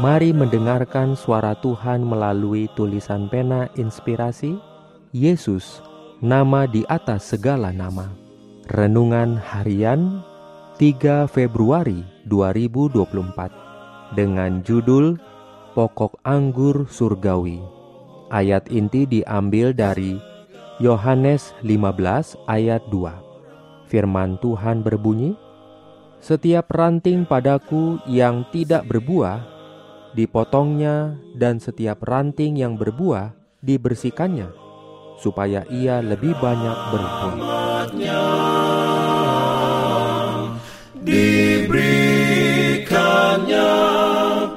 Mari mendengarkan suara Tuhan melalui tulisan pena inspirasi Yesus, nama di atas segala nama. Renungan harian 3 Februari 2024 dengan judul Pokok Anggur Surgawi. Ayat inti diambil dari Yohanes 15 ayat 2. Firman Tuhan berbunyi, Setiap ranting padaku yang tidak berbuah dipotongnya dan setiap ranting yang berbuah dibersihkannya, supaya ia lebih banyak berbuah. Diberikannya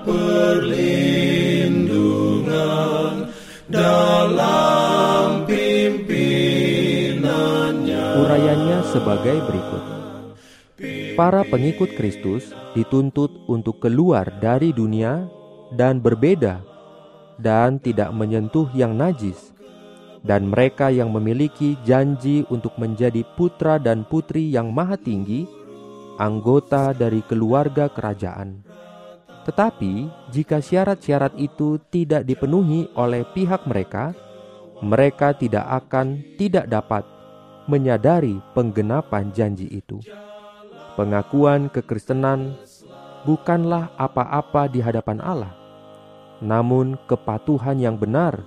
perlindungan dalam pimpinannya. Urayanya sebagai berikut. Para pengikut Kristus dituntut untuk keluar dari dunia dan berbeda dan tidak menyentuh yang najis dan mereka yang memiliki janji untuk menjadi putra dan putri yang maha tinggi anggota dari keluarga kerajaan. Tetapi jika syarat-syarat itu tidak dipenuhi oleh pihak mereka, mereka tidak akan tidak dapat menyadari penggenapan janji itu. Pengakuan kekristenan bukanlah apa-apa di hadapan Allah, namun kepatuhan yang benar,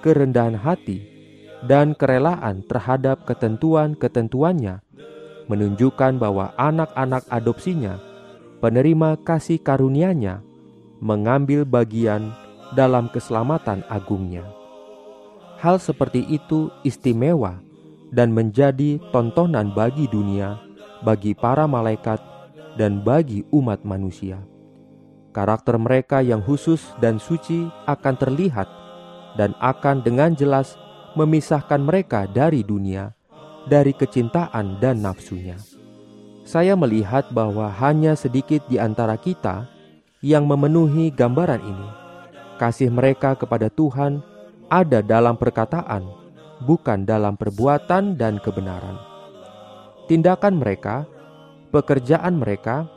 kerendahan hati, dan kerelaan terhadap ketentuan-ketentuannya menunjukkan bahwa anak-anak adopsinya, penerima kasih karunia-Nya, mengambil bagian dalam keselamatan agungnya. Hal seperti itu istimewa dan menjadi tontonan bagi dunia, bagi para malaikat, dan bagi umat manusia. Karakter mereka yang khusus dan suci akan terlihat dan akan dengan jelas memisahkan mereka dari dunia, dari kecintaan dan nafsunya. Saya melihat bahwa hanya sedikit di antara kita yang memenuhi gambaran ini. Kasih mereka kepada Tuhan ada dalam perkataan, bukan dalam perbuatan dan kebenaran. Tindakan mereka pekerjaan mereka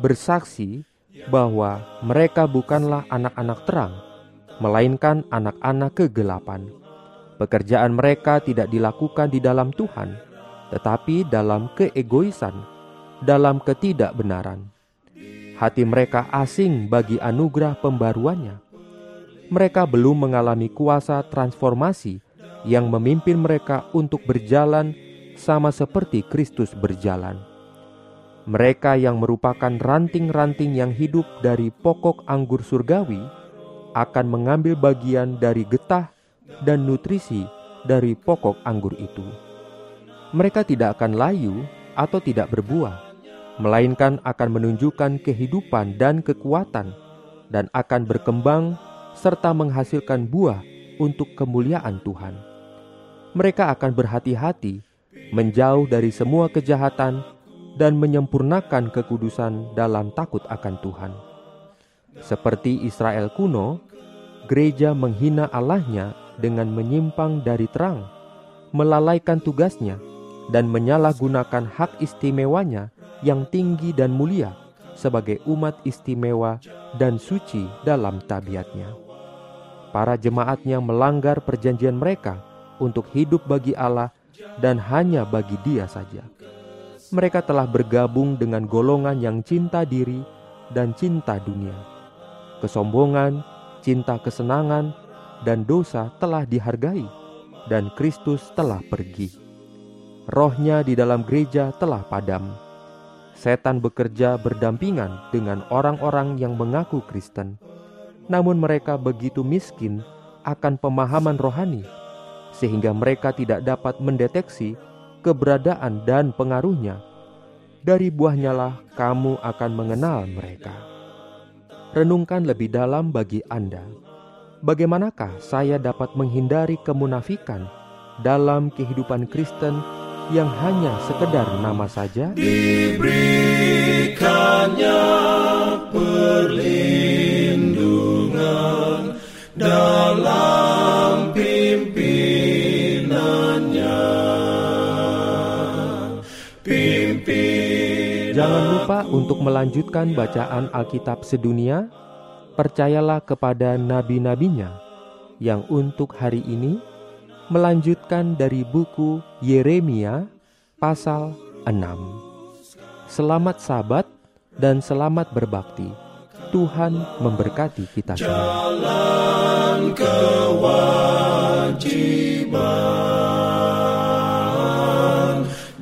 bersaksi bahwa mereka bukanlah anak-anak terang, melainkan anak-anak kegelapan. Pekerjaan mereka tidak dilakukan di dalam Tuhan, tetapi dalam keegoisan, dalam ketidakbenaran. Hati mereka asing bagi anugerah pembaruannya. Mereka belum mengalami kuasa transformasi yang memimpin mereka untuk berjalan sama seperti Kristus berjalan mereka yang merupakan ranting-ranting yang hidup dari pokok anggur surgawi akan mengambil bagian dari getah dan nutrisi dari pokok anggur itu. Mereka tidak akan layu atau tidak berbuah, melainkan akan menunjukkan kehidupan dan kekuatan, dan akan berkembang serta menghasilkan buah untuk kemuliaan Tuhan. Mereka akan berhati-hati, menjauh dari semua kejahatan dan menyempurnakan kekudusan dalam takut akan Tuhan. Seperti Israel kuno, gereja menghina Allahnya dengan menyimpang dari terang, melalaikan tugasnya, dan menyalahgunakan hak istimewanya yang tinggi dan mulia sebagai umat istimewa dan suci dalam tabiatnya. Para jemaatnya melanggar perjanjian mereka untuk hidup bagi Allah dan hanya bagi Dia saja mereka telah bergabung dengan golongan yang cinta diri dan cinta dunia. Kesombongan, cinta kesenangan, dan dosa telah dihargai, dan Kristus telah pergi. Rohnya di dalam gereja telah padam. Setan bekerja berdampingan dengan orang-orang yang mengaku Kristen, namun mereka begitu miskin akan pemahaman rohani, sehingga mereka tidak dapat mendeteksi keberadaan dan pengaruhnya, dari buahnya lah kamu akan mengenal mereka. renungkan lebih dalam bagi Anda. Bagaimanakah saya dapat menghindari kemunafikan dalam kehidupan Kristen yang hanya sekedar nama saja? Diberikannya perlindungan untuk melanjutkan bacaan Alkitab sedunia. Percayalah kepada nabi-nabinya yang untuk hari ini melanjutkan dari buku Yeremia pasal 6. Selamat sabat dan selamat berbakti. Tuhan memberkati kita semua.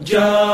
jalan.